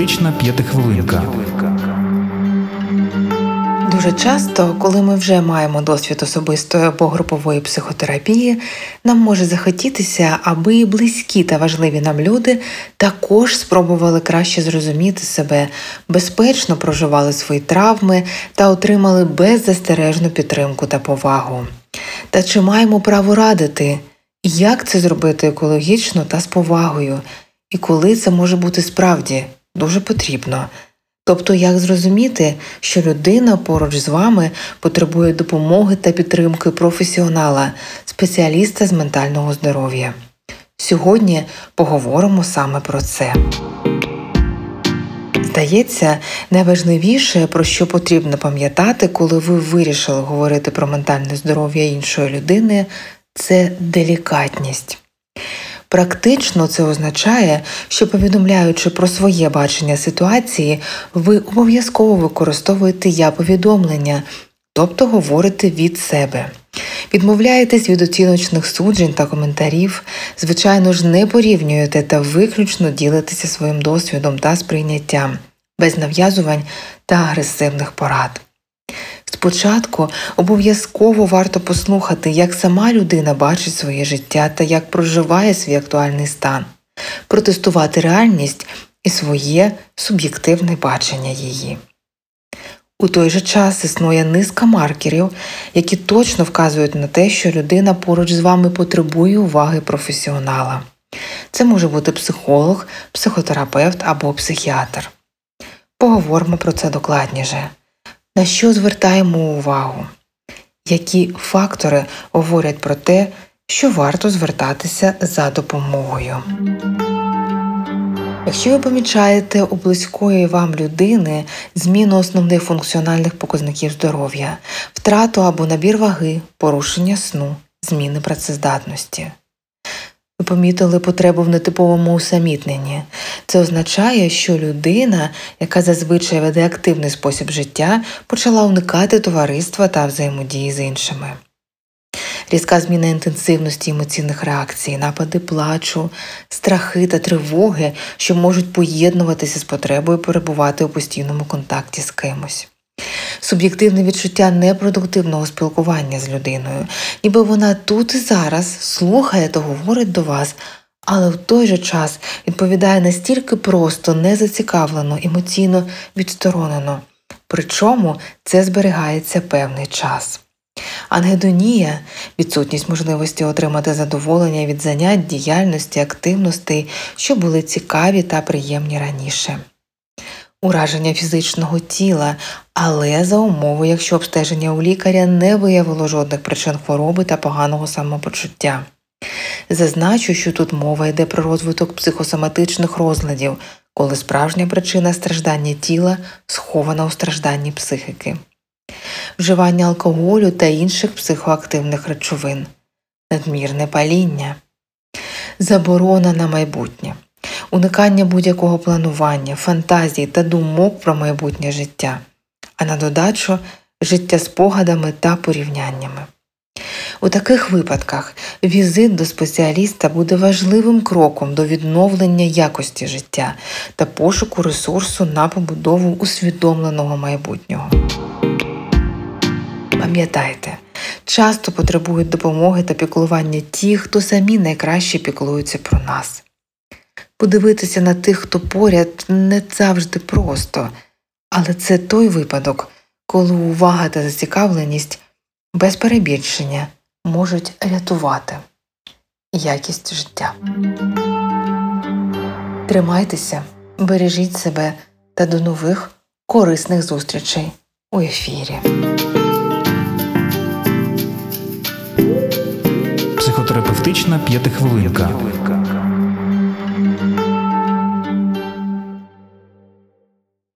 Психотерапевтична п'ятихвилинка. Дуже часто, коли ми вже маємо досвід особистої або групової психотерапії, нам може захотітися, аби близькі та важливі нам люди також спробували краще зрозуміти себе, безпечно проживали свої травми та отримали беззастережну підтримку та повагу. Та чи маємо право радити, як це зробити екологічно та з повагою, і коли це може бути справді дуже потрібно? Тобто, як зрозуміти, що людина поруч з вами потребує допомоги та підтримки професіонала, спеціаліста з ментального здоров'я. Сьогодні поговоримо саме про це. Здається, найважливіше, про що потрібно пам'ятати, коли ви вирішили говорити про ментальне здоров'я іншої людини, це делікатність. Практично це означає, що повідомляючи про своє бачення ситуації, ви обов'язково використовуєте я повідомлення, тобто говорите від себе. Відмовляєтесь від оціночних суджень та коментарів, звичайно ж, не порівнюєте та виключно ділитеся своїм досвідом та сприйняттям, без нав'язувань та агресивних порад. Спочатку обов'язково варто послухати, як сама людина бачить своє життя та як проживає свій актуальний стан, протестувати реальність і своє суб'єктивне бачення її. У той же час існує низка маркерів, які точно вказують на те, що людина поруч з вами потребує уваги професіонала. Це може бути психолог, психотерапевт або психіатр. Поговоримо про це докладніше. На що звертаємо увагу? Які фактори говорять про те, що варто звертатися за допомогою? Якщо ви помічаєте у близької вам людини зміну основних функціональних показників здоров'я, втрату або набір ваги, порушення сну, зміни працездатності, ви помітили потребу в нетиповому усамітненні. Це означає, що людина, яка зазвичай веде активний спосіб життя, почала уникати товариства та взаємодії з іншими. Різка зміна інтенсивності емоційних реакцій, напади плачу, страхи та тривоги, що можуть поєднуватися з потребою перебувати у постійному контакті з кимось суб'єктивне відчуття непродуктивного спілкування з людиною, ніби вона тут і зараз слухає та говорить до вас, але в той же час відповідає настільки просто, незацікавлено, емоційно відсторонено. Причому це зберігається певний час. Ангедонія відсутність можливості отримати задоволення від занять, діяльності, активностей, що були цікаві та приємні раніше ураження фізичного тіла, але за умови, якщо обстеження у лікаря не виявило жодних причин хвороби та поганого самопочуття. Зазначу, що тут мова йде про розвиток психосоматичних розладів, коли справжня причина страждання тіла схована у стражданні психіки, вживання алкоголю та інших психоактивних речовин, надмірне паління, заборона на майбутнє уникання будь-якого планування, фантазій та думок про майбутнє життя, а на додачу життя спогадами та порівняннями. У таких випадках візит до спеціаліста буде важливим кроком до відновлення якості життя та пошуку ресурсу на побудову усвідомленого майбутнього. Пам'ятайте, часто потребують допомоги та піклування ті, хто самі найкраще піклуються про нас. Подивитися на тих, хто поряд, не завжди просто, але це той випадок, коли увага та зацікавленість без перебільшення можуть рятувати якість життя. Тримайтеся, бережіть себе та до нових корисних зустрічей у ефірі. Психотерапевтична п'ятихвилинка.